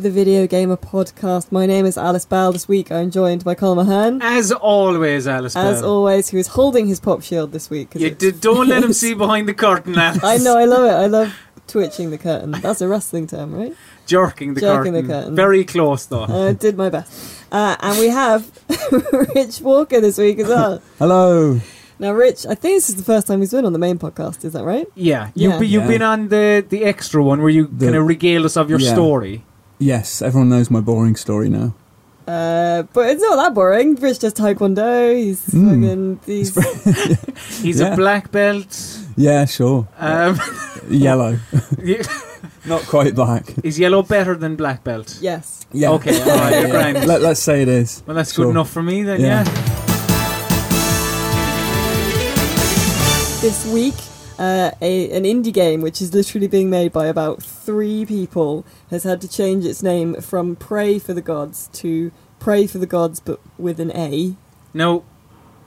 welcome to the Video Gamer Podcast. My name is Alice Bell. This week I'm joined by Colin Mahern, As always, Alice. as Bell. always, who is holding his pop shield this week. You it's- did, don't let him see behind the curtain, Alice. I know, I love it. I love twitching the curtain. That's a wrestling term, right? Jerking the Jerking the curtain. curtain. Very close, though. I did my best. Uh, and we have Rich Walker this week as well. Hello. Now, Rich, I think this is the first time he's been on the main podcast. Is that right? yeah, you've, Yeah. be- you've Yeah. been on the, the extra one where you The- kind of regale us of your Yeah. story. Yes, everyone knows my boring story now. Uh, but it's not that boring. Rich does taekwondo. He's Mm. fucking. He's, He's Yeah. a black belt. Yeah, sure. Um, Yellow, not quite black. is yellow better than black belt? yes. Yeah. Okay, all right, you're Yeah. grand. Let, let's say it is. Well, that's Sure. good enough for me then, yeah. Yeah. This week, uh, a, an indie game which is literally being made by about three people has had to change its name from Pray for the Gods to Pray for the Gods, but with an A. Now,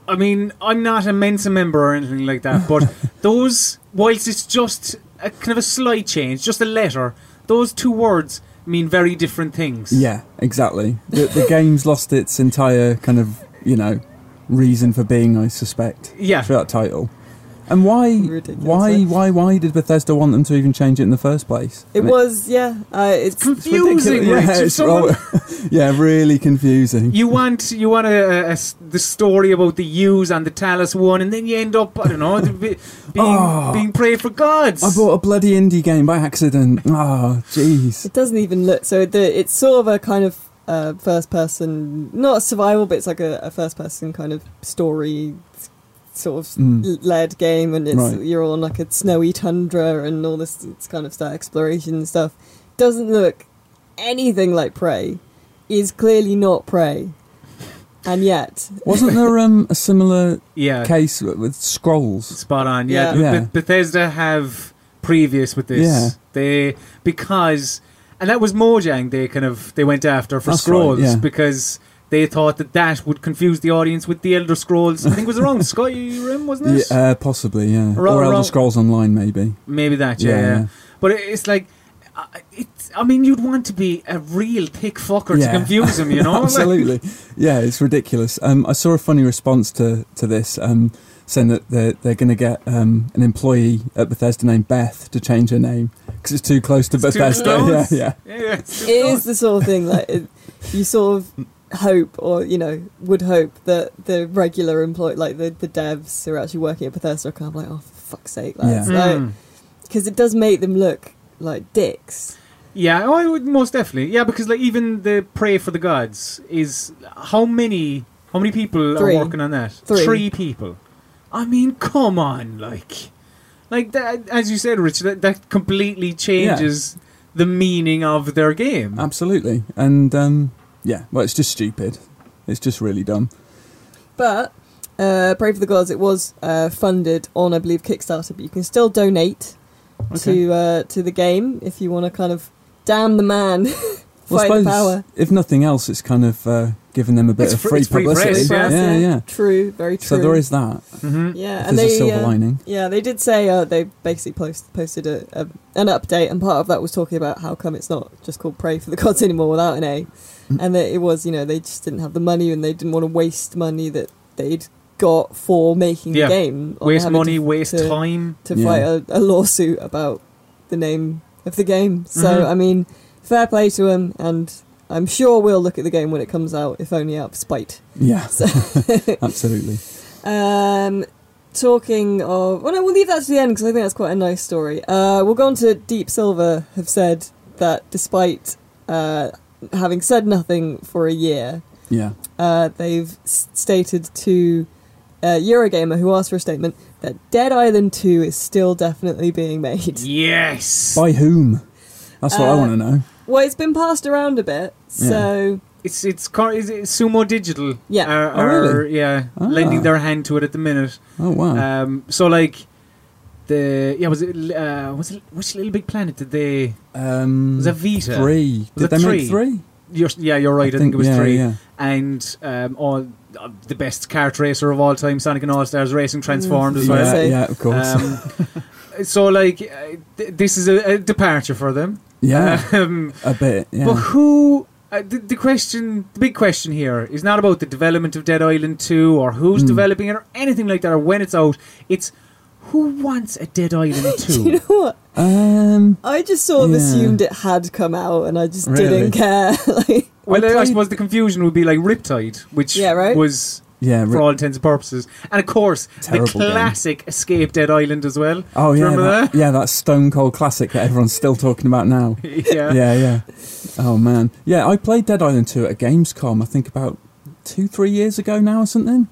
I mean, I'm not a Mensa member or anything like that, but those, whilst it's just a kind of a slight change, just a letter, those two words mean very different things. Yeah, exactly. The, the game's lost its entire kind of, you know, reason for being, I suspect, Yeah. for that title. And why, Ridiculous, why, right? why, why did Bethesda want them to even change it in the first place? It And was, yeah. Uh, it's confusing. ridiculous. Rich. Yeah, it's someone- all- yeah, really confusing. You want you want a, a- a s- the story about the U's and the Talos one, and then you end up I don't know be- being Oh. being prayed for gods. I bought a bloody indie game by accident. Oh, jeez. It doesn't even look so. The it's sort of a kind of uh, first person, not a survival, but it's like a, a first person kind of story sort of Mm. led game, and it's Right. you're on like a snowy tundra and all this it's kind of stuff, exploration and stuff. Doesn't look anything like Prey. Is clearly not Prey, and yet Wasn't there um, a similar yeah, case with, with scrolls? spot on. Yeah, Yeah. Yeah. Beth- Bethesda have previous with this. Yeah. They because and that was Mojang. They kind of they went after for That's scrolls right, yeah. because. They thought that that would confuse the audience with the Elder Scrolls. I think it was around Skyrim, wasn't Yeah, it? uh, possibly, yeah. Ro- or ro- Elder Scrolls Online, maybe. Maybe that, yeah. Yeah, yeah. yeah. But it- it's like, uh, it's. I mean, you'd want to be a real thick fucker Yeah. to confuse them, you know? Like- Absolutely. yeah, it's ridiculous. Um, I saw a funny response to, to this, um, saying that they're, they're going to get um, an employee at Bethesda named Beth to change her name because it's too close to It's too Bethesda. close. Yeah, yeah, yeah, it's too it close. is the sort of thing like it, you sort of hope or you know would hope that the regular employee like the, the devs who are actually working at Bethesda are kind of like oh for fuck's sake lads Yeah. Mm. because it does make them look like dicks Yeah, oh, I would most definitely. Yeah, because like even the pray for the gods is how many how many people Three. are working on that? Three. people. I mean, come on, like, like that. As you said, Rich, that, that completely changes the meaning of their game. absolutely. And um, yeah, well, it's just stupid. It's just really dumb. but uh, Pray for the Gods it was uh, funded on I believe Kickstarter but you can still donate Okay. to uh, to the game if you want to kind of damn the man Well, I fight the suppose, power if nothing else, it's kind of uh, giving them a bit It's of free free publicity. press, Press, yeah, yeah. true very true So there is that. hmm yeah If and there's they a silver uh, lining. Yeah, they did say uh, they basically post, posted a, a, an update, and part of that was talking about how come it's not just called Pray for the Gods anymore without an A. and that it was you know they just didn't have the money and they didn't want to waste money that they'd got for making Yeah. the game. on Waste money, to, waste to, time. to Yeah. fight a, a lawsuit about the name of the game. So Mhm. I mean, fair play to them, and I'm sure we'll look at the game when it comes out, if only out of spite. Yeah, So- absolutely. Um, talking of, well, no, we'll leave that to the end because I think that's quite a nice story. Uh, we'll go on to Deep Silver. Have said that despite uh, having said nothing for a year, Yeah. uh, they've stated to uh, Eurogamer, who asked for a statement, that Dead Island Two is still definitely being made. Yes. By whom? That's what I Uh, want to know. Well, it's been passed around a bit, so It's it's car- is it Sumo Digital. Yeah. Are, Oh, really? yeah, Ah. lending their hand to it at the minute. Oh wow. Um, so like the yeah was it uh, was it which Little Big Planet did they um, was it Vita? three. Was Did they three? make three? You're, yeah, you're right. I, think, it was yeah, three. Yeah. And um, all uh, the best kart racer of all time, Sonic and All Stars Racing, transformed as well. yeah, yeah, of course. Um, so like uh, th- this is a, a departure for them. Yeah, Um, a bit. Yeah. But who? Uh, the, the question, the big question here is not about the development of Dead Island 2 or who's Mm. developing it or anything like that or when it's out. It's who wants a Dead Island 2? Do you know what? um, I just sort of Yeah. assumed it had come out, and I just Really? didn't care. like, well, I I, suppose the confusion would be like Riptide, which Yeah, right? was, yeah. for all intents and purposes, and of course, Terrible the game. classic Escape Dead Island as well. oh yeah, remember that, yeah. That Stone Cold classic that everyone's still talking about now. yeah. yeah, yeah. Oh man, yeah. I played Dead Island 2 at Gamescom. I think about two, three years ago now or something,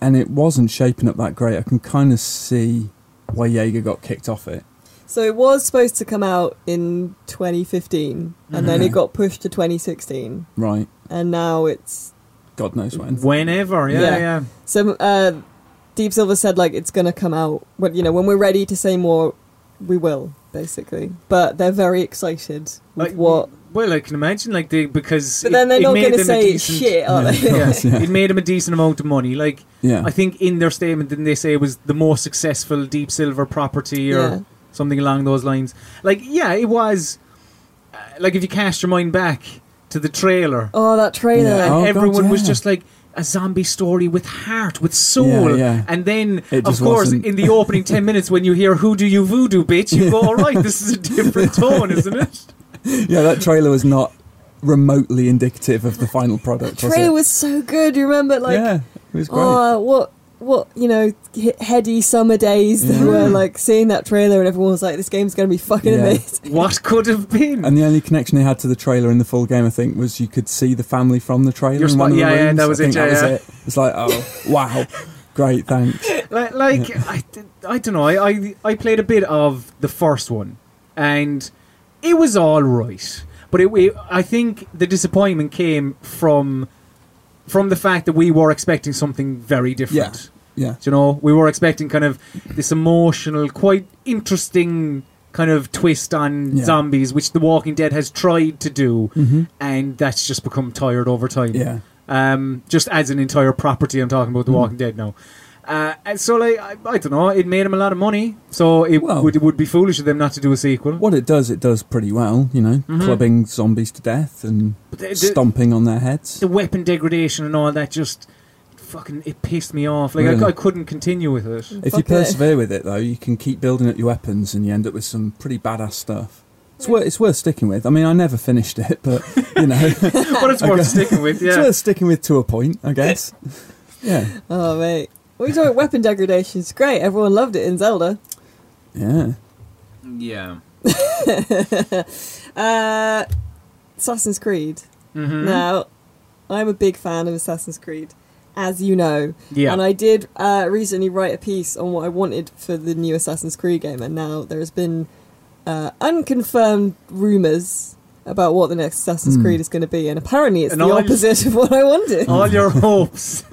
and it wasn't shaping up that great. I can kind of see why Yager got kicked off it. so it was supposed to come out in 2015, and then Mhm. it got pushed to 2016, Right, and now it's God knows when. Whenever, yeah, Yeah. yeah. so. Uh, Deep Silver said like it's gonna come out when you know when we're ready to say more, we will basically. But they're very excited with Like, what. Well, I can imagine, like, they, because. But it- then they're not made gonna a say decent- shit, are Yeah, they? of Yeah, yeah. it made them a decent amount of money. Like, Yeah, I think in their statement, didn't they say it was the most successful Deep Silver property or Yeah. something along those lines? Like, yeah, it was. Uh, like, if you cast your mind back to the trailer, Oh, that trailer. Yeah. and Oh, God, everyone was just like a zombie story with heart, with soul. Yeah, yeah. And then, of course, wasn't. in the opening 10 minutes, when you hear Who Do You Voodoo, bitch, you go, all right, this is a different tone, isn't it? yeah. That trailer was not remotely indicative of the final product. Was trailer it? was so good. You remember, like, yeah, it was great. oh, what, what, you know, heady summer days that Yeah. were like seeing that trailer, and everyone was like, "This game's going to be fucking Yeah. amazing." What could have been? And the only connection they had to the trailer in the full game, I think, was you could see the family from the trailer. Your in spot- one of the yeah, yeah, that was think it, yeah, yeah. it. It's like, oh, wow, great, thanks. like, like I, I don't know. I, I I played a bit of the first one, and it was all right. But it, it, I think the disappointment came from from the fact that we were expecting something very different. Yeah, Do You know, we were expecting kind of this emotional, quite interesting kind of twist on Yeah. zombies, which The Walking Dead has tried to do, hmm and that's just become tired over time yeah, um, just as an entire property. I'm talking about The Mm. Walking Dead now. Uh, and so, like, I, I don't know, it made him a lot of money, so it Well- would it would be foolish of them not to do a sequel. What it does, it does pretty well. You know, Mhm. clubbing zombies to death and the, the, stomping on their heads. the weapon degradation and all that just fucking it pissed me off. Like Really? I, I couldn't continue with it. If you Fuck it. persevere with it, though, you can keep building up your weapons, and you end up with some pretty badass stuff. It's worth, it's worth sticking with. I mean, I never finished it, but you know, but it's worth sticking with. it's Yeah. worth sticking with to a point, I guess. Yeah, Oh mate, what are you talking about? Weapon degradation? It's great. Everyone loved it in Zelda. yeah. Yeah. uh, Assassin's Creed. hmm Now, I'm a big fan of Assassin's Creed, as you know. Yeah. And I did uh, recently write a piece on what I wanted for the new Assassin's Creed game, and now there has been uh, unconfirmed rumours about what the next Assassin's Hmm. Creed is going to be, and apparently it's And the all- opposite of what I wanted. all your hopes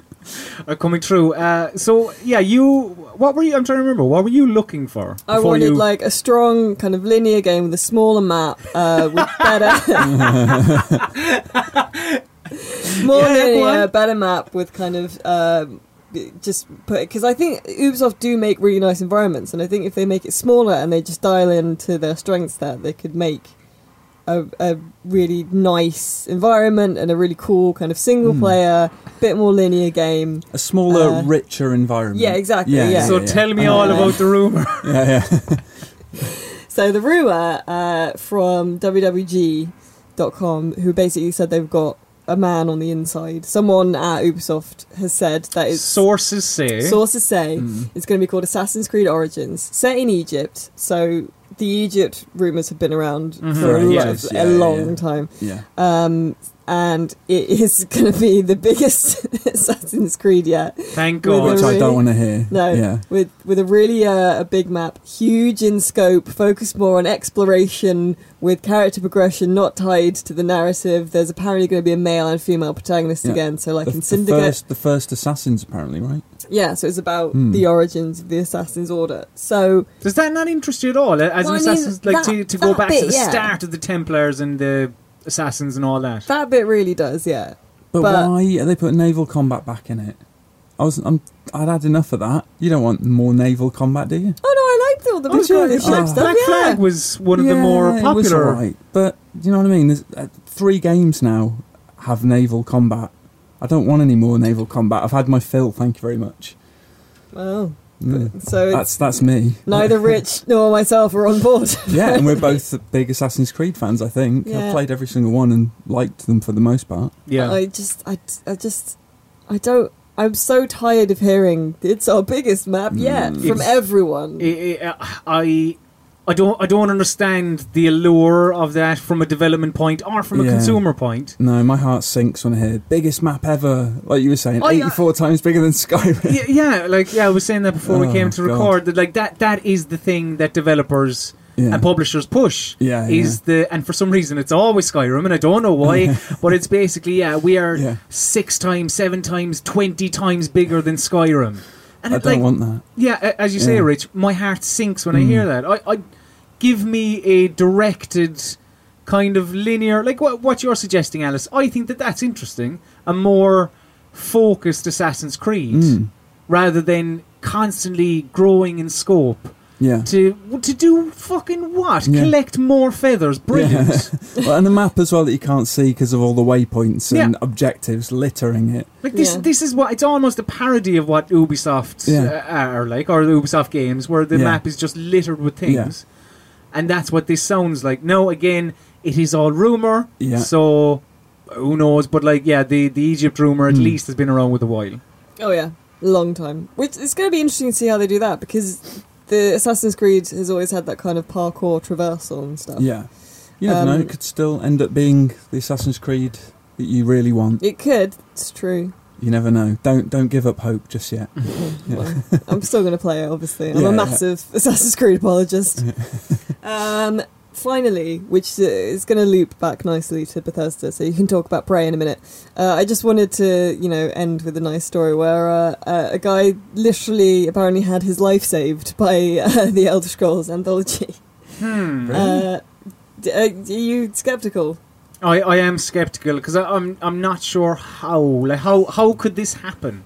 are coming through. Uh, so yeah, you. What were you? I'm trying to remember. What were you looking for? I wanted you, like a strong kind of linear game with a smaller map, uh, with better, more Yeah, linear, better map with kind of um, just put because I think Ubisoft do make really nice environments, and I think if they make it smaller and they just dial into their strengths, that they could make a, a really nice environment and a really cool kind of single Hmm. player, bit more linear game. A smaller, Uh, richer environment. Yeah, exactly, yeah. So tell me all about the rumor. Yeah, yeah. So the rumor uh, from WWG.com, who basically said they've got a man on the inside, someone at Ubisoft has said that it's Sources say. sources say Mm. it's going to be called Assassin's Creed Origins, set in Egypt. So the Egypt rumors have been around Mhm. for a, Right, lo- yes, a yeah, yeah, long yeah. time. yeah. Um, and it is going to be the biggest Assassin's Creed yet. Thank God. Which really- I don't want to hear. No, Yeah. with with a really uh, a big map, huge in scope, focused more on exploration with character progression, not tied to the narrative. There's apparently going to be a male and female protagonist Yeah. again, so like The, in the Syndicate, first, the first Assassins, apparently, right? yeah. So it's about Hmm. the origins of the Assassin's Order. So Does that not interest you at all? As Well, an I mean, assassin, like to, that- to go that back to the yeah. start of the Templars and the assassins and all that. that bit really does, yeah. But, But- why are they putting naval combat back in it? I was, I'm, I'd had enough of that. You don't want more naval combat, do you? Oh no, I liked all the Oh, Black, sure. Flag Black, stuff. Black yeah. Flag was one of the more Yeah, it was popular. alright, but you know what I mean. There's, uh, three games now have naval combat. I don't want any more naval combat. I've had my fill. Thank you very much. Well, Mm. so That's that's me. neither Rich nor myself are on board. yeah, and we're both big Assassin's Creed fans. I think Yeah. I've played every single one and liked them for the most part. Yeah. I just, I, I just, I don't. I'm so tired of hearing it's our biggest map yet Mm. from It's- everyone. I, I, I I don't I don't understand the allure of that from a development point or from a Yeah. consumer point. No, my heart sinks when I hear biggest map ever. Like you were saying, Oh, yeah. eighty-four times bigger than Skyrim. Yeah, yeah, like yeah, I was saying that before we Oh, came to God. record. That like that that is the thing that developers Yeah, and publishers push. yeah, Is the and for some reason it's always Skyrim and I don't know why, but it's basically yeah we are Yeah. six times, seven times, twenty times bigger than Skyrim. And I it, don't like, want that. Yeah, a- as you say, Yeah. Rich, my heart sinks when I Mm. hear that. I, I give me a directed kind of linear, like what what you're suggesting, Alice. I think that that's interesting. A more focused Assassin's Creed, Mm. rather than constantly growing in scope. Yeah. To to do fucking what? Yeah. Collect more feathers. Brilliant. well, and the map as well that you can't see because of all the waypoints and Yeah. objectives littering it. Like this, Yeah. this is what it's almost a parody of what Ubisoft Yeah. uh, are like, or the Ubisoft games, where the Yeah. map is just littered with things, and that's what this sounds like. No, again, it is all rumor, Yeah. so who knows? But like, yeah, the the Egypt rumor at Hmm. least has been around with a while. Oh yeah, long time. Which it's going to be interesting to see how they do that because the Assassin's Creed has always had that kind of parkour traversal and stuff. Yeah. You never know. Um, It could still end up being the Assassin's Creed that you really want. It could. It's true. You never know. Don't don't give up hope just yet. Well, I'm still going to play it. Obviously, I'm Yeah, a yeah. massive Assassin's Creed apologist. um, finally, which uh, is going to loop back nicely to Bethesda, so you can talk about Prey in a minute. Uh, I just wanted to, you know, end with a nice story where uh, uh, a guy literally apparently had his life saved by uh, the Elder Scrolls anthology. Hmm. Uh, d- uh, are you skeptical? I, I am skeptical because I'm I'm not sure how like how how could this happen?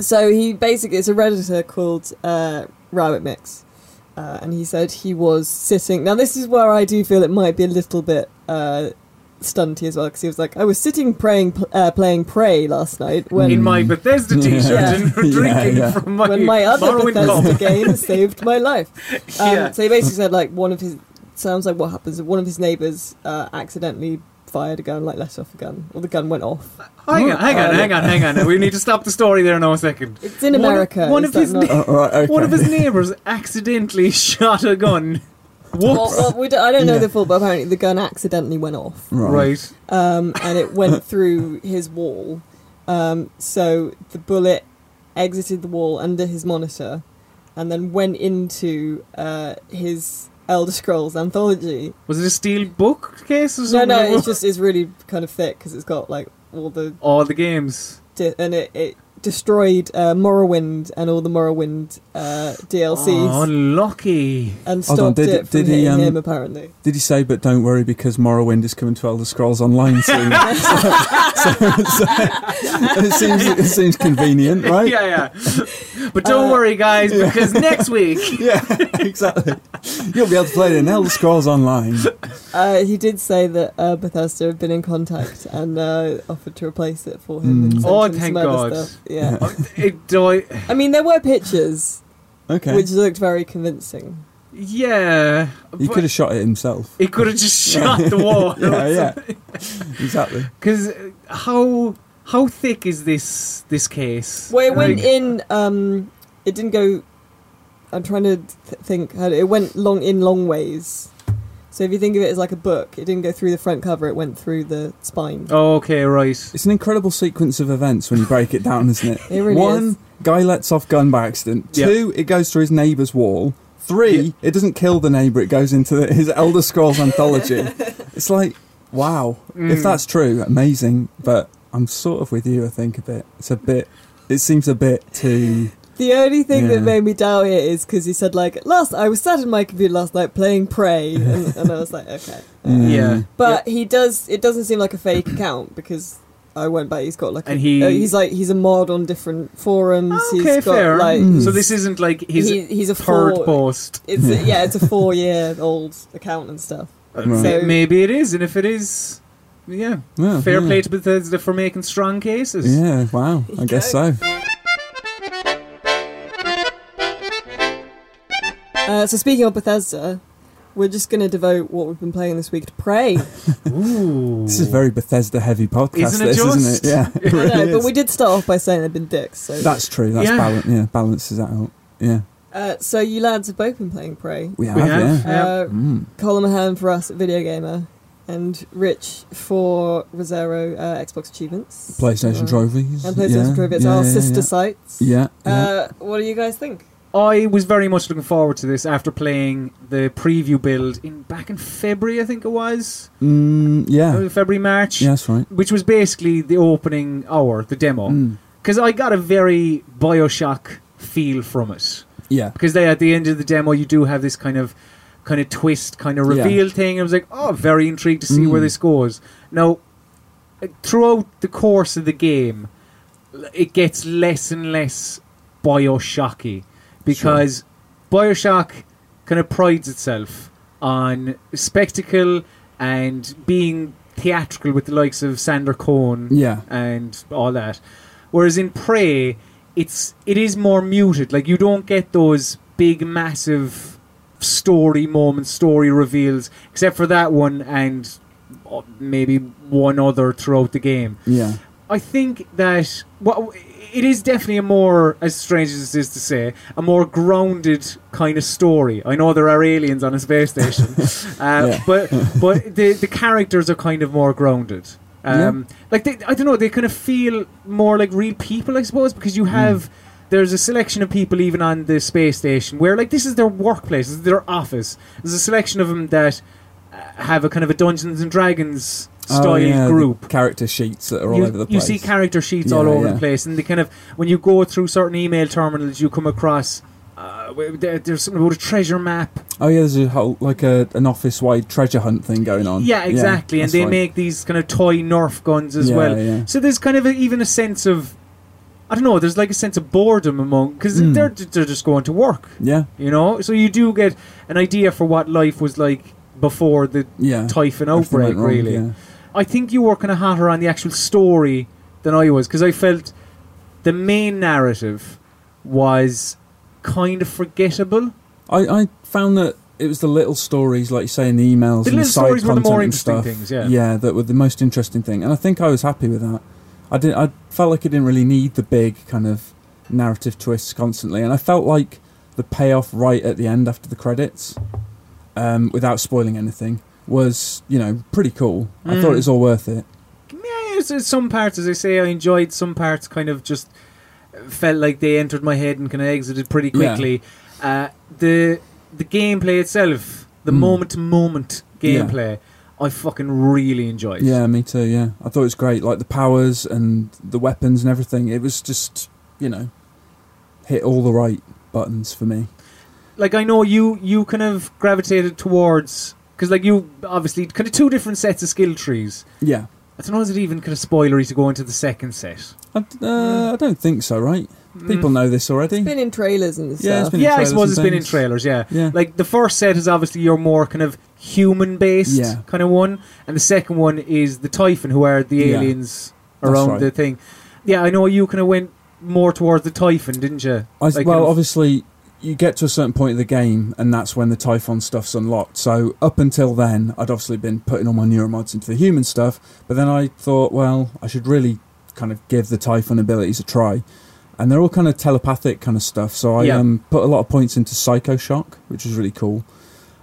So he basically it's a redditor called uh, Rabbit Mix, uh, and he said he was sitting. Now this is where I do feel it might be a little bit uh, stunty as well because he was like, I was sitting praying, uh, playing Prey last night when In my Bethesda T-shirt Yeah. and drinking yeah. from my when my other Morrowind Bethesda cup. game saved my life. Um, Yeah. So he basically said like one of his sounds like what happens if one of his neighbours uh, accidentally fired a gun, like let off a gun, or the gun went off. Hang on, hang on, Uh, hang on, hang on. We need to stop the story there now a second. It's in One of- America. one is of his not- na- Oh, right, okay. One of his neighbours accidentally shot a gun. Well, Whoops. well, we don't, I don't know Yeah. the full, but apparently the gun accidentally went off. right. right. um, and it went through his wall. Um, so the bullet exited the wall under his monitor, and then went into uh, his Elder Scrolls anthology. Was it a steel bookcase or No, something? no, no, it's just it's really kind of thick because it's got like all the all the games. di- and it, it destroyed uh, Morrowind and all the Morrowind uh, DLCs Oh, lucky. and Hold on, stopped did- it from did he, hitting um, him. Apparently, Did he say, but don't worry because Morrowind is coming to Elder Scrolls Online soon? so, so, so, it, seems, it seems convenient, right? Yeah, yeah. But don't Uh, worry, guys, because next week. Yeah, exactly. You'll be able to play it in Elder Scrolls Online. uh, he did say that uh, Bethesda have been in contact and uh, offered to replace it for him. Mm. Oh, thank God. Stuff. Yeah. It, do I, I mean, there were pictures Okay. which looked very convincing. yeah. he but could have shot it himself. He could have just shot the wall. Yeah, yeah. Exactly. Because how how thick is this this case? Well, it went Like- in. Um, it didn't go. I'm trying to th- think. How it went long in long ways. So if you think of it as like a book, it didn't go through the front cover. It went through the spine. Oh, okay, right. It's an incredible sequence of events when you break it down, isn't it? It really One, is. guy lets off gun by accident. Yeah. Two, it goes through his neighbour's wall. Three, it doesn't kill the neighbour, it goes into the, his Elder Scrolls anthology. It's like, wow. If Mm. that's true, amazing. But I'm sort of with you, I think, a bit. It's a bit, it seems a bit too. The only thing Yeah. that made me doubt it is because he said like last I was sat in my computer last night playing Prey, and, and I was like, okay. Mm. Yeah. But he does. It doesn't seem like a fake account because I went back. He's got like a, And he- uh, he's like he's a mod on different forums. Okay, he's got fair. like Mm. So this isn't like his he, he's a third four, post. It's a, yeah, it's a four year old account and stuff. Uh, Right. So- Maybe it is, and if it is, yeah, Yeah, fair yeah. play to Bethesda for making strong cases. Yeah, wow. I guess so. Uh, so speaking of Bethesda, we're just going to devote what we've been playing this week to Prey. Ooh. This is a very Bethesda heavy podcast, Isn't it this, just? isn't it? Yeah. it I really know, but we did start off by saying they've been dicks. So, That's true. That's Yeah. balance. Yeah, balances that out. Yeah, uh, so you lads have both been playing Prey. we have. We have. Yeah. Yeah. Uh, Mm. Colin Mahan for us at Video Gamer, and Rich for Rosero uh, Xbox Achievements. PlayStation Uh, trophies. And PlayStation yeah. Trophy. It's yeah, our yeah, sister yeah. sites. Yeah. yeah. Uh, what do you guys think? I was very much looking forward to this after playing the preview build in back in February, I think it was Mm, yeah. February March, Yeah, that's right. which was basically the opening hour, the demo, Mm. because I got a very Bioshock feel from it. Yeah. because they at the end of the demo you do have this kind of kind of twist kind of Yeah. reveal thing i was like oh very intrigued to see where Mm. this goes now uh, throughout the course of the game it gets less and less bioshocky because bioshock kind of prides itself on spectacle and being theatrical with the likes of sander cohen Yeah. and all that. Whereas in Prey, it's it is more muted. Like you don't get those big, massive story moments, story reveals, except for that one and uh, maybe one other throughout the game. Yeah. I think that well, it is definitely a more, as strange as it is to say, a more grounded kind of story. I know there are aliens on a space station, uh, Yeah. but but the the characters are kind of more grounded. Um, Like they, I don't know, they kind of feel more like real people, I suppose, because you have. There's a selection of people even on the space station where, like, this is their workplace, this is their office. There's a selection of them that uh, have a kind of a Dungeons and Dragons style Oh, yeah, group character sheets that are all you, over the place. you see character sheets Yeah, all over yeah. the place, and they kind of when you go through certain email terminals, you come across. Uh, there- there's something about a treasure map. oh yeah, there's a whole like a an office wide treasure hunt thing going on. Yeah, exactly. and they right. make these kind of toy Nerf guns as well. So there's kind of a, even a sense of, I don't know. There's like a sense of boredom among because Mm. they're they're just going to work, Yeah. you know. So you do get an idea for what life was like before the Yeah. typhon outbreak. wrong, really, yeah. I think you were kind of hotter on the actual story than I was because I felt the main narrative was kind of forgettable. I, I found that it was the little stories, like you say in the emails, The and little the side stories were the more and interesting stuff. things, yeah. yeah, that were the most interesting thing, and I think I was happy with that. I didn't. I felt like I didn't really need the big kind of narrative twists constantly, and I felt like the payoff right at the end after the credits, um, without spoiling anything, was you know pretty cool. I thought Mm. it was all worth it. Yeah, it's, it's some parts, as I say, I enjoyed. Some parts kind of just felt like they entered my head and kind of exited pretty Yeah. quickly. Uh, the the gameplay itself, the Mm. moment to moment Yeah. gameplay, I fucking really enjoyed. Yeah, me too. Yeah, I thought it was great. Like the powers and the weapons and everything. It was just you know hit all the right buttons for me. like I know you you kind of gravitated towards because like you obviously kind of two different sets of skill trees. Yeah. I don't know is it even kind of spoilery to go into the second set. I, uh, I don't think so, right? People Mm. know this already. It's been in trailers and Yeah, it's stuff. been in yeah, I trailers suppose and it's been in things. trailers. Yeah, Yeah. like the first set is obviously your more kind of human based Yeah. kind of one, and the second one is the Typhon, who are the Yeah. aliens That's around right. the thing. Yeah, I know you kind of went more towards the Typhon, didn't you? I, Like, well, kind of- obviously, you get to a certain point of the game, and that's when the Typhon stuff's unlocked. So up until then, I'd obviously been putting all my neuromods into the human stuff. But then I thought, well, I should really kind of give the Typhon abilities a try. And they're all kind of telepathic kind of stuff. So I Yeah. um, put a lot of points into Psycho Shock, which was really cool,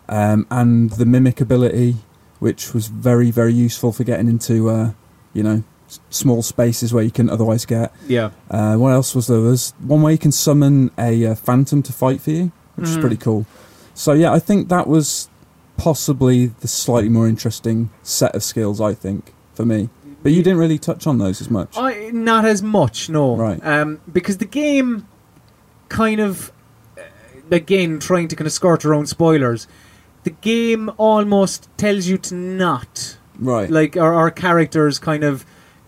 um, and the Mimic ability, which was very, very useful for getting into, uh, you know, small spaces where you can otherwise get. yeah, Uh, what else was there? There's one way you can summon a uh, phantom to fight for you, which is Mhm. pretty cool. So yeah, I think that was possibly the slightly more interesting set of skills. I think for me, but you didn't really touch on those as much. I not as much, no. Right. Um, because the game kind of uh, again trying to kind of skirt around spoilers. The game almost tells you to not right. like our, our characters kind of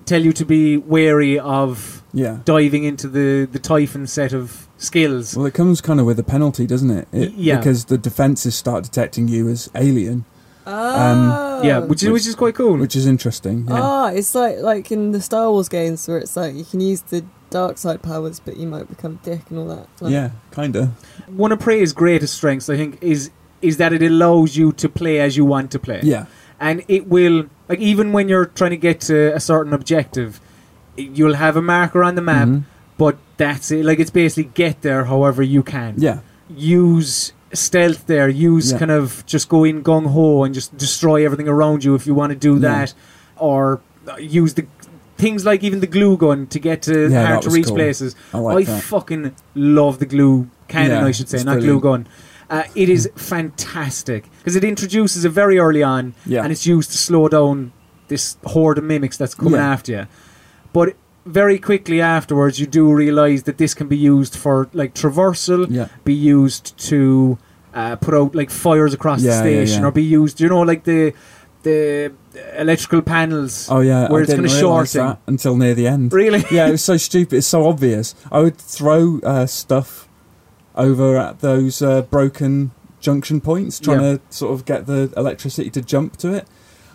tell you to be wary of Yeah. diving into the the Typhon set of skills. Well, it comes kind of with a penalty, doesn't it? it yeah. Because the defences start detecting you as alien, Oh. yeah, which is which is quite cool. which is interesting. Yeah. Ah, it's like like in the Star Wars games where it's like you can use the dark side powers, but you might become dick and all that. Like, yeah, kind of. One of Prey's greatest strengths, I think, is is that it allows you to play as you want to play. Yeah. And it will like even when you're trying to get to a certain objective, you'll have a marker on the map, Mhm. but that's it. Like it's basically get there however you can. Yeah. Use stealth there. Use Yeah. kind of just go in gung ho and just destroy everything around you if you want to do Yeah. that, or uh, use the things like even the glue gun to get to Yeah, hard to reach cool. places. I I like that. fucking love the glue cannon, I should say, not brilliant. glue gun. Uh, it is fantastic because it introduces it very early on, Yeah. and it's used to slow down this horde of mimics that's coming Yeah. after you. But very quickly afterwards, you do realize that this can be used for like traversal, Yeah. be used to uh, put out like fires across the station, or be used, you know, like the the electrical panels. Oh yeah. Where I it's going to that until near the end. Really? yeah, it was so stupid. It's so obvious. I would throw uh, stuff over at those uh, broken junction points, trying Yeah. to sort of get the electricity to jump to it.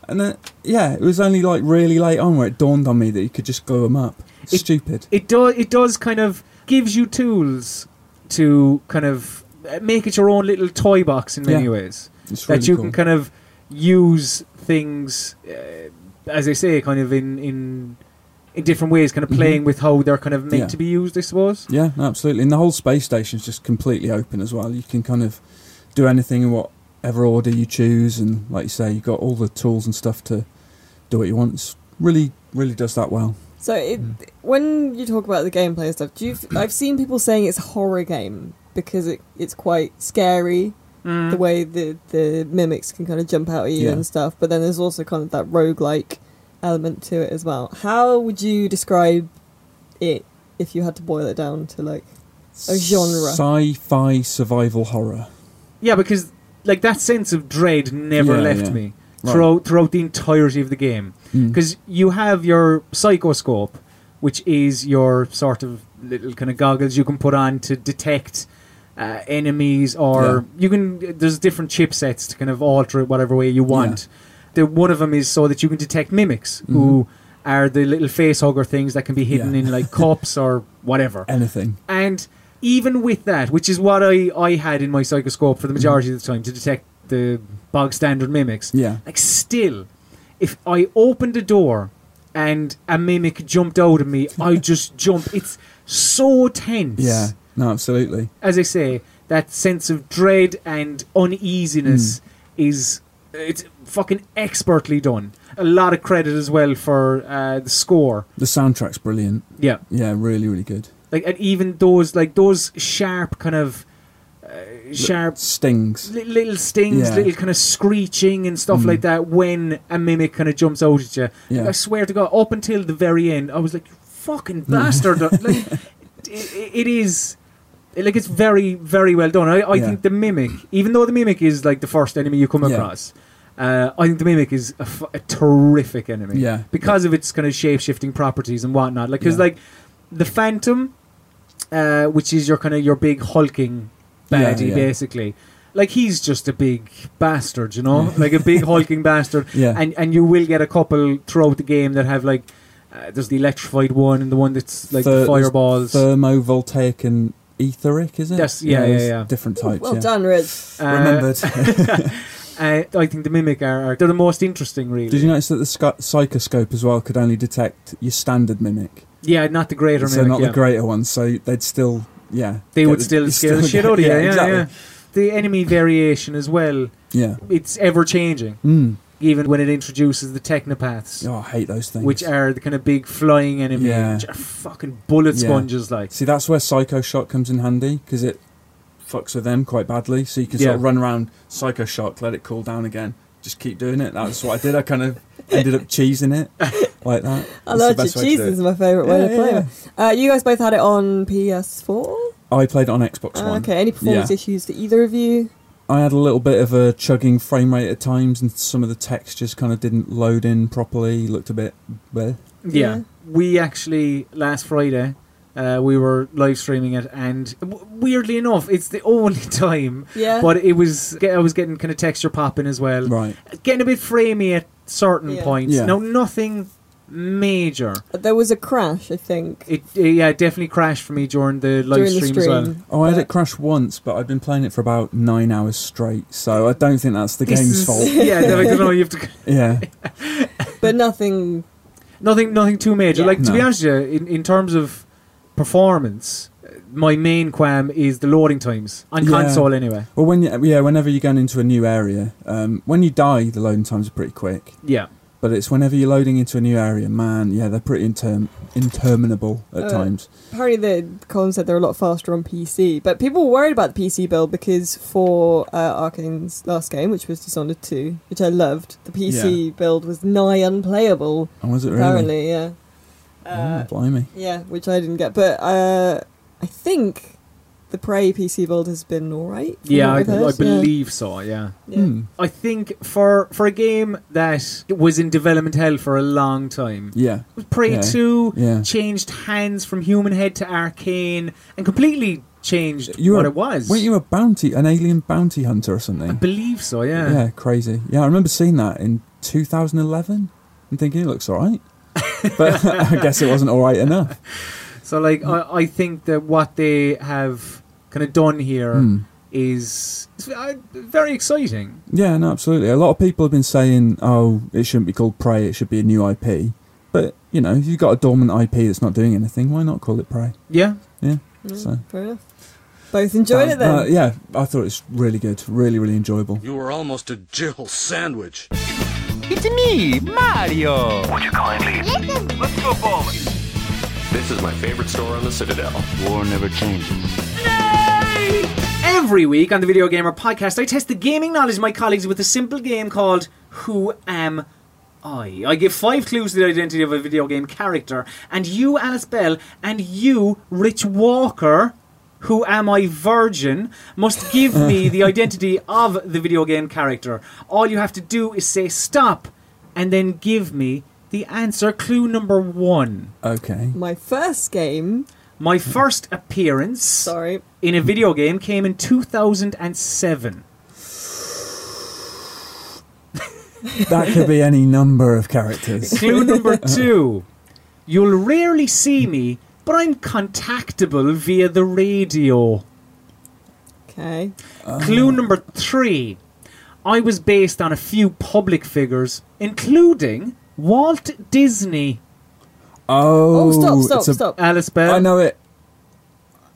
And then, yeah, it was only like really late on where it dawned on me that you could just glue them up. It- stupid. it does it does kind of gives you tools to kind of uh, make it your own little toy box in many Yeah. ways It's that you cool. can kind of use things uh, as I say kind of in in in different ways kind of Mhm. playing with how they're kind of meant Yeah. to be used I suppose Yeah, no, absolutely. And the whole space station is just completely open as well. You can kind of do anything in whatever order you choose, and like you say, you've got all the tools and stuff to do what you want. It's really, really does that well. So it, Mm. when you talk about the gameplay and stuff, do you? f- I've seen people saying it's a horror game because it it's quite scary Mm. the way the the mimics can kind of jump out at you Yeah. and stuff. But then there's also kind of that roguelike element to it as well. How would you describe it if you had to boil it down to like? A genre. Sci-fi survival horror. yeah because like that sense of dread never Yeah, left yeah. me Right. throughout throughout the entirety of the game Mm. because you have your psychoscope, which is your sort of little kind of goggles you can put on to detect uh, enemies, or you can. There's different chipsets to kind of alter it whatever way you want. The one of them is so that you can detect mimics who are the little face hugger things that can be hidden Mm-hmm. Yeah. in like cups or whatever. anything. And even with that, which is what I, I had in my psychoscope for the majority of the time to detect the bog standard mimics, Yeah, like still, if I opened a door and a mimic jumped out of me, I just jump. It's so tense. yeah, no, absolutely. As I say, that sense of dread and uneasiness Mm. is it's fucking expertly done. A lot of credit as well for uh, the score. The soundtrack's brilliant. Yeah, Yeah, really, really good. like and even those like those sharp kind of uh, sharp Stings. li- little stings, Yeah. little kind of screeching and stuff Mm. like that when a mimic kind of jumps out at you. Yeah. I swear to God, up until the very end, I was like, fucking bastard!" like, it, it is. Like it's very, very well done. I, I Yeah. think the mimic, even though the mimic is like the first enemy you come across, uh, I think the mimic is a, terrific enemy Yeah. because of its kind of shape shifting properties and whatnot. Like, because Yeah. like the Phantom, uh, which is your kind of your big hulking Yeah, baddie, yeah. basically. Like he's just a big bastard, you know, like a big hulking bastard. Yeah. And and you will get a couple throughout the game that have like. Uh, there's the electrified one and the one that's like Thir- the there's fireballs. Thermovoltaic and etheric, is it? Yes, yeah, yeah, there's yeah. Different types. Well yeah. done, Rich. Uh, Remembered. uh, I think the mimic are, are they're the most interesting, really. Did you notice that the sc- psychoscope as well could only detect your standard mimic? Yeah, not the greater so mimic. not yeah. the greater ones. So they'd still, yeah. they would the- still scare the shit out of you. Yeah, exactly. yeah. The enemy variation as well. Yeah. It's ever changing, Mm. even when it introduces the technopaths, Oh, I hate those things. which are the kind of big flying enemies, Yeah. which are fucking bullet Yeah. sponges. Like, See, that's where Psycho Shot comes in handy because it fucks with them quite badly. So you can Yeah. sort of run around Psycho Shock, let it cool down again, just keep doing it. That's what I did. I kind of ended up cheesing it like that. I love the it. best way Cheese do it. is my favourite way Yeah, to play yeah, it. Uh, you guys both had it on PS4. I played it on Xbox Uh, One. okay. Any performance Yeah. issues for either of you? I had a little bit of a chugging frame rate at times, and some of the textures kind of didn't load in properly. Looked a bit, bleh. Yeah. Yeah. We actually last Friday uh, we were live streaming it, and w- weirdly enough, it's the only time. Yeah. But it was I was getting kind of texture popping as well, Right. getting a bit framey at certain Yeah. points. Yeah. No, nothing major. there was a crash, I think. It uh, yeah, it definitely crashed for me during the live during the stream, stream. as well. Oh, I had it crash once, but I've been playing it for about nine hours straight, so I don't think that's the This game's is- fault. Yeah, they're like, no, you have to. Yeah. But nothing. Nothing, nothing too major. Yeah. Like to be honest, with you, in in terms of performance, my main qualm is the loading times on Yeah. console. Anyway, Well, when you, yeah, whenever you're going into a new area, um, when you die, the loading times are pretty quick. yeah, But it's whenever you're loading into a new area, man, yeah, they're pretty interm- interminable at Uh, times. Apparently, the Colin said they're a lot faster on PC, but people were worried about the PC build because for uh, Arkane's last game, which was Dishonored 2, which I loved, the PC build was nigh unplayable. Oh, was it really? Apparently, yeah. Oh, Uh, blimey. yeah, which I didn't get, but uh, I think the Prey PC build has been alright. yeah, I, I've heard, I yeah. believe so. Yeah, Yeah. Hmm. I think for for a game that was in development hell for a long time, Yeah, Prey Yeah. Two yeah. changed hands from Human Head to Arkane and completely changed You what were- it was. Weren't you a bounty, an alien bounty hunter or something? I believe so. Yeah. Yeah, crazy. Yeah, I remember seeing that in 2011 and thinking it looks alright. but I guess it wasn't alright enough. So like I, I think that what they have kind of done here is Hmm. is, uh, very exciting. Yeah, no, absolutely. A lot of people have been saying, "Oh, it shouldn't be called Prey; it should be a new IP." But you know, if you've got a dormant IP that's not doing anything, why not call it Prey? Yeah. Mm, So- Fair enough. Both enjoyed it then. Uh, yeah, I thought it was really good, really, really enjoyable. You were almost a Jill sandwich. It's me, Mario. Would you kindly listen? Let's go bowling. This is my favorite store on the Citadel. War never changes. Every week on the Video Gamer podcast, I test the gaming knowledge of my colleagues with a simple game called Who Am I? I give five clues to the identity of a video game character, and you, Alice Bell, and you, Rich Walker, who am I virgin, must give me the identity of the video game character. All you have to do is say stop, and then give me the answer. Clue number one. Okay. My first game, My first appearance sorry, in a video game came in 2007. That could be any number of characters. Clue number two. You'll rarely see me, but I'm contactable via the radio. okay. Clue number three. I was based on a few public figures, including Walt Disney. Oh, Oh, stop, stop, it's a- stop. Alice Bell. I know it.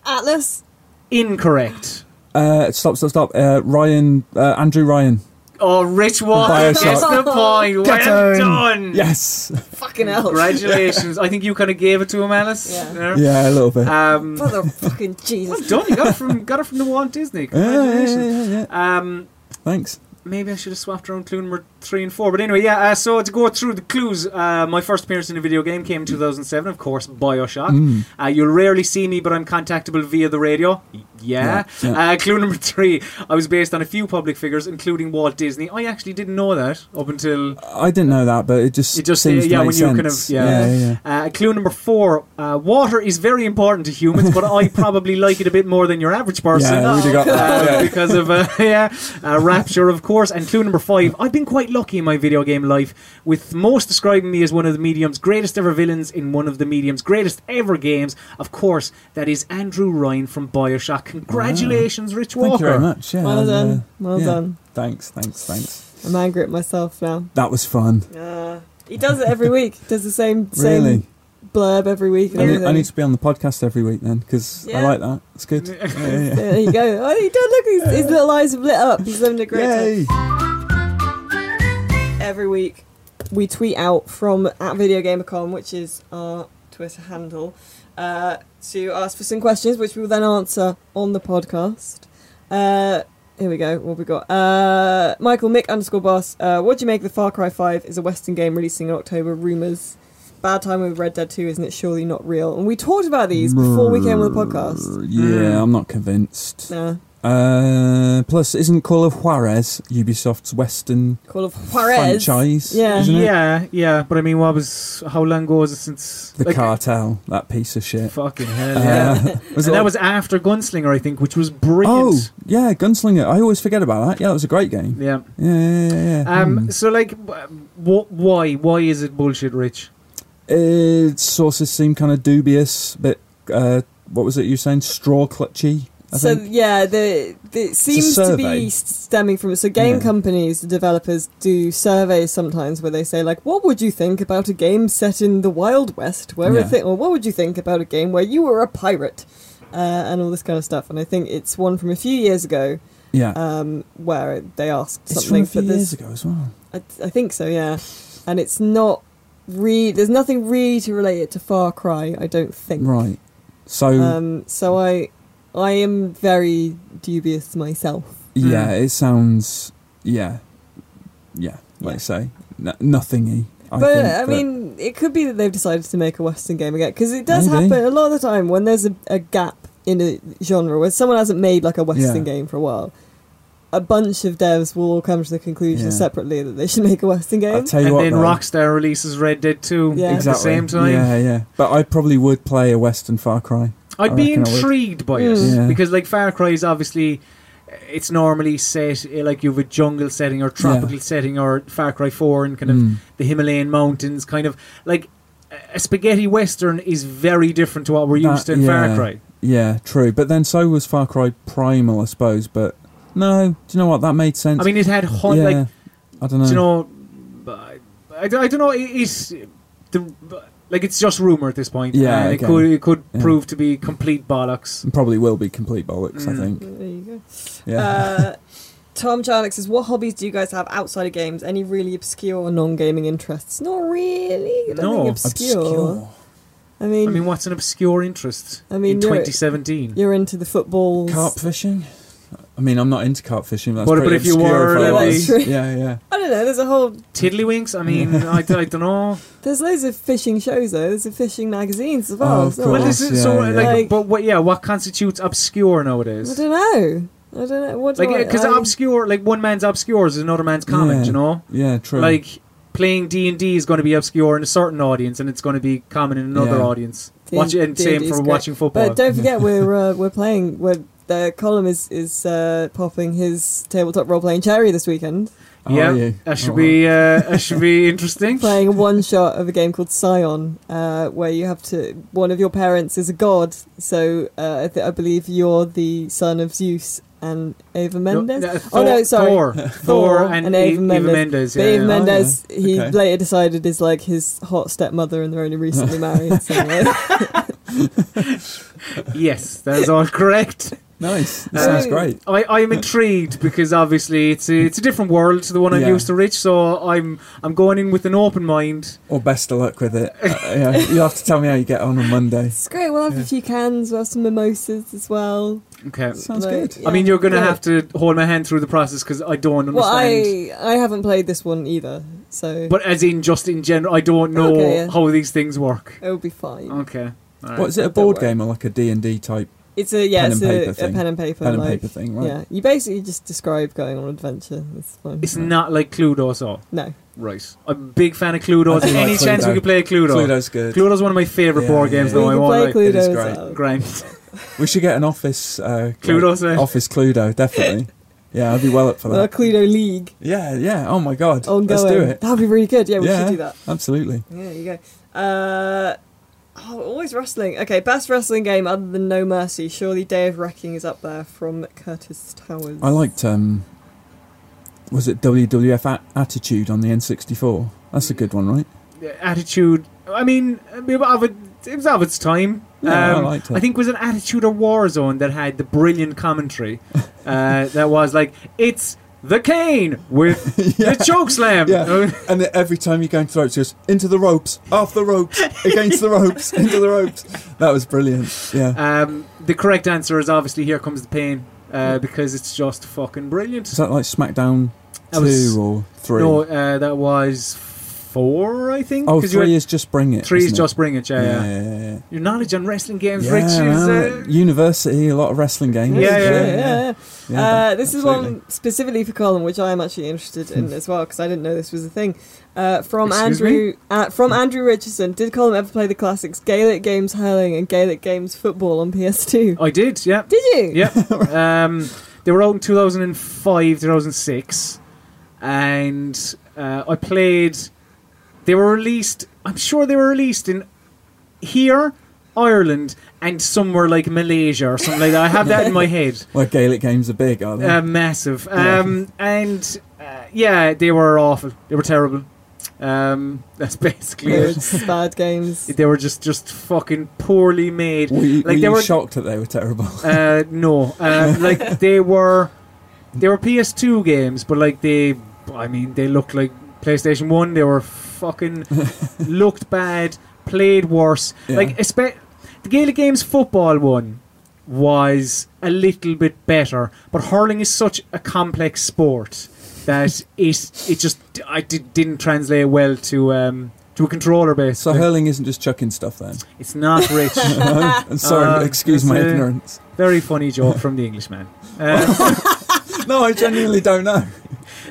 Atlas, Incorrect. Uh, stop, stop, stop. Uh, Ryan, uh, Andrew Ryan. Oh, Rich Walker Bioshock. gets the point. Get well him. done. Yes. fucking hell. Congratulations. I think you kind of gave it to him, Alice. Yeah. there. Yeah, a little bit. Um, Mother fucking Jesus. done. You got it from got it from the Walt Disney. Yeah, yeah, yeah, Congratulations. yeah, yeah. Um, Thanks. maybe I should have swapped around clue number three and four. But anyway, yeah. Uh, so to go through the clues, uh, my first appearance in a video game came in 2007. Of course, Bioshock. Mm. Uh, you'll rarely see me, but I'm contactable via the radio. Yeah. Yeah, yeah. Uh, clue number three. I was based on a few public figures, including Walt Disney. I actually didn't know that up until I didn't know that, but it just It just- seems yeah, to make when you sense. kind of- yeah. yeah, yeah, yeah. Uh, clue number four: uh, water is very important to humans, but I probably like it a bit more than your average person. Yeah, we'd got that. Uh, yeah. because of uh, yeah, uh, Rapture, of course, and clue number five. I've been quite lucky in my video game life, with most describing me as one of the medium's greatest ever villains in one of the medium's greatest ever games. Of course, that is Andrew Ryan from Bioshock. Congratulations, Rich Walker. Thank you very much. Yeah, Well done. uh, Well yeah. done. Thanks, thanks, thanks. I'm angry at myself now. That was fun. Uh, he does it every week. Does the same Really? blurb every week. And I need. I need to be on the podcast every week then because I like that. It's good. Yeah, yeah, yeah. there you go. Oh, he does. Look, his, his little eyes have lit up. He's having a great time. Every week we tweet out from at videogamercom which is our twitter handle uh, to ask for some questions which we will then answer on the podcast. Uh, here we go what have we got? Uh, michael mick underscore boss uh, what do you make of the far cry 5 is a western game releasing in october? Rumors. Bad time with red dead 2 isn't it? Surely not real. And we talked about these before we came on the podcast. Yeah, I'm not convinced. no Uh, plus, isn't Call of Juarez Ubisoft's Western Call of Juarez. franchise? Yeah. isn't it? Yeah, yeah. But I mean, what was how long ago was it since The like, cartel, that piece of shit. Fucking hell, yeah. Uh, was it and that like- was after Gunslinger, I think, which was brilliant. oh brilliant. yeah, Gunslinger. I always forget about that. Yeah, that was a great game. Yeah. Yeah, yeah, yeah. yeah. Um. Hmm. So, like, what? Why? Why is it bullshit, Rich? Its sources seem kind of dubious, but uh, what was it you were saying? Straw clutchy. I so think. yeah, the, the it seems to be stemming from so game Yeah. companies, the developers do surveys sometimes where they say like, "What would you think about a game set in the Wild West?" Where Yeah. everything, or what would you think about a game where you were a pirate, uh, and all this kind of stuff. And I think it's one from a few years ago Yeah, um, where they asked it's from something. a few years ago as well. I, I think so, yeah. And it's not re. There's nothing really to relate it to Far Cry. I don't think. Right. So Um, so I, I am very dubious myself. yeah, hmm. it sounds yeah, yeah. Like Yeah. say, n- nothingy. I but think, I mean, it could be that they've decided to make a Western game again because it does Maybe. happen a lot of the time when there's a, a gap in a genre where someone hasn't made like a Western Yeah. game for a while. A bunch of devs will all come to the conclusion Yeah. separately that they should make a Western I'll game. tell you and what, then though. Rockstar releases Red Dead 2 Yeah. at the exactly. same time. Yeah, yeah. But I probably would play a Western Far Cry. I'd be I would. intrigued by it Mm. Yeah. because, like, Far Cry is obviously it's normally set eh, like you have a jungle setting or tropical Yeah. setting, or Far Cry Four and kind of Mm. the Himalayan mountains, kind of like a spaghetti western is very different to what we're That- used to in yeah. Far Cry. Yeah, true. But then so was Far Cry Primal, I suppose. But no, do you know what? That made sense. I mean, it had hun- yeah, like I don't know. do you know, I, I, I don't know. It, it's the like it's just rumor at this point. Yeah, and it again. could it could Yeah. prove to be complete bollocks. It probably will be complete bollocks. Mm. I think. There you go. Yeah. Uh, Tom Jarnick says, "What hobbies do you guys have outside of games? Any really obscure or non-gaming interests? Not really. I don't No. think obscure. I mean, I mean, what's an obscure interest I mean, in you're- 2017? you're into the football, Carp fishing. I mean, I'm not into carp fishing. That's But- but if you were, if I that'd was. be- yeah, yeah. I don't know. There's a whole. Tiddlywinks? I mean, I, I don't know. There's loads of fishing shows though. There's a fishing magazines as well. Oh, of It's not Well, like- this course, is so yeah, like. Like- but what? Yeah, what constitutes obscure nowadays? I don't know. I don't know. What do Like, because I- obscure, like one man's obscure is another man's common. Yeah. You know, Yeah, true. like playing D and D is going to be obscure in a certain audience, and it's going to be common in another Yeah. audience. D- Watch and same D&D for great. watching football. But don't forget, we're uh, we're playing. We're, the Colm is is uh, popping his tabletop role playing cherry this weekend. How yeah, are that should Oh, be uh, that should be interesting. Playing one shot of a game called Scion, uh, where you have to. One of your parents is a god, so uh, I, th- I believe you're the son of Zeus and Eva Mendes. No, uh, oh no, sorry, Thor, Thor, and, and Eva Eva Mendes. Mendes. yeah, But Eva yeah. Mendes, yeah. he Okay. later decided is like his hot stepmother, and they're only recently married. So, like, Yes, that is all correct. Nice. That Uh, sounds great. I, I'm intrigued because obviously it's a, it's a different world to the one I'm Yeah. used to, Rich. So I'm I'm going in with an open mind. Or best of luck with it. Uh, yeah, you'll have to tell me how you get on on Monday. it's great. We'll have Yeah. a few cans. We'll have some mimosas as well. Okay. Sounds Like, good. yeah, I mean, you're going to great. have to hold my hand through the process because I don't understand. Well, I I haven't played this one either, so But as in, just in general, I don't know Okay, yeah. how these things work. it'll be fine. Okay. All right. What is it? A board game or like a D and D type It's a yeah, Pen it's and a, paper a thing. pen and paper. pen and like, paper thing, right? Yeah, you basically just describe going on an adventure. It's fine. It's not like Cluedo, so. no, Right. I'm a big fan of Cluedo. I Any like chance we could play Cluedo? Cluedo's good. Cluedo's one of my favourite Yeah, board yeah, games, yeah. we though. I can won't play like. Cluedo It is as great. well. Grind. We should get an office. Uh, Cluedo, like, say? Office Cluedo, definitely. Yeah, I'd be well up for The that. Cluedo League Yeah, yeah. Oh my god. ongoing. Let's do it. That'd be really good. Yeah, we Yeah. should do that. Absolutely. Yeah, there you go. Uh, oh, always wrestling. Okay, best wrestling game other than No Mercy. Surely Day of Reckoning is up there from Curtis Towers. I liked. um Was it WWF a- Attitude on the N64? That's a good one, right? Attitude. I mean, it was of it it was of its time. Yeah, I Um, liked it. I think it was an Attitude or Warzone that had the brilliant commentary. uh, that was like, it's the cane with Yeah. the choke slam. Yeah. And then every time you go into the ropes, it goes into the ropes, off the ropes, against the ropes, into the ropes. That was brilliant. Yeah. Um, the correct answer is obviously Here Comes the Pain. Uh, because it's just fucking brilliant. Is that like SmackDown That was- two or three? No, uh, that was four, I think. Oh, 'cause you three is just bring it. three is it? just bring it, yeah, yeah. yeah, yeah, yeah. Your knowledge on wrestling games, Yeah, Rich, is uh, university, a lot of wrestling games. Yeah, yeah, yeah. yeah. Yeah, uh, this is one specifically for Colm, which I am actually interested in as well because I didn't know this was a thing. Uh, from Excuse Andrew, uh, from Andrew Richardson. Did Colm ever play the classics Gaelic Games Hurling and Gaelic Games Football on PS2? I did, yeah. Did you? Yeah. um, they were out in 2005, 2006. And uh, I played. They were released. I'm sure they were released in here, Ireland, and somewhere like Malaysia or something like that. I have that in my head. Where Gaelic games are big, aren't they? Uh, massive. Um, and uh, yeah, they were awful. They were terrible. Um, that's basically Weird, it. bad games. They were just, just fucking poorly made. were you, like were they you were shocked that they were terrible? Uh, no, uh, like they were, they were PS2 games, but like they, I mean, they looked like PlayStation One. They were fucking looked bad, played worse. Yeah. Like espe- the Gaelic Games football one was a little bit better, but hurling is such a complex sport that it it just I did, didn't translate well to um to a controller base. so hurling isn't just chucking stuff then. it's not rich. I'm sorry, Uh, excuse my ignorance. Very funny joke from the Englishman. Uh, No, I genuinely don't know.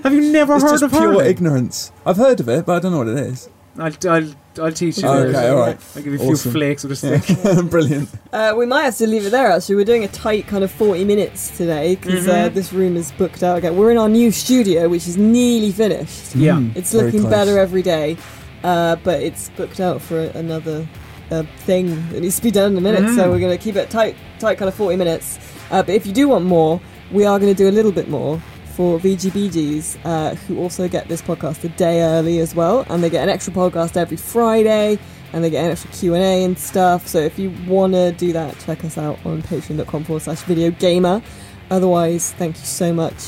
Have you never It's heard just of pure hurling? ignorance. I've heard of it, but I don't know what it is. I'll, I'll, I'll teach you. Oh, later. okay, all right. I'll give you a few Awesome. flakes with a stick. Brilliant. Uh, we might have to leave it there. Actually, we're doing a tight kind of forty minutes today because uh, Mhm. this room is booked out again. We're in our new studio, which is nearly finished. Yeah. Mm, It's looking better every day, uh, but it's booked out for another uh, thing that needs to be done in a minute. So Mhm. we're going to keep it tight, tight kind of 40 minutes. Uh, but if you do want more, we are going to do a little bit more for VGBGs, uh, who also get this podcast a day early as well, and they get an extra podcast every Friday. And they get an extra Q and A and stuff. So if you want to do that, check us out on patreon.com forward slash video gamer. Otherwise, thank you so much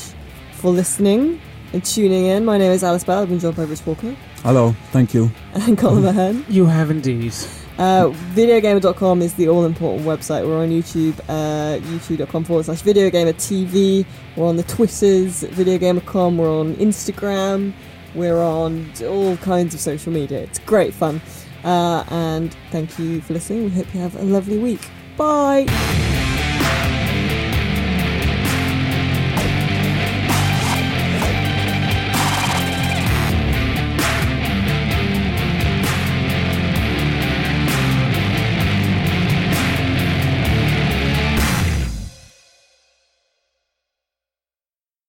for listening and tuning in. My name is Alice Bell. I've been John Provers Walker Hello, thank you. and Colm Ahern. You have indeed. Uh, videogamer.com is the all important website. We're on YouTube, uh, youtube.com forward slash videogamer TV. We're on the Twitters, videogamer.com. We're on Instagram. We're on all kinds of social media. It's great fun. Uh, and thank you for listening. We hope you have a lovely week. Bye.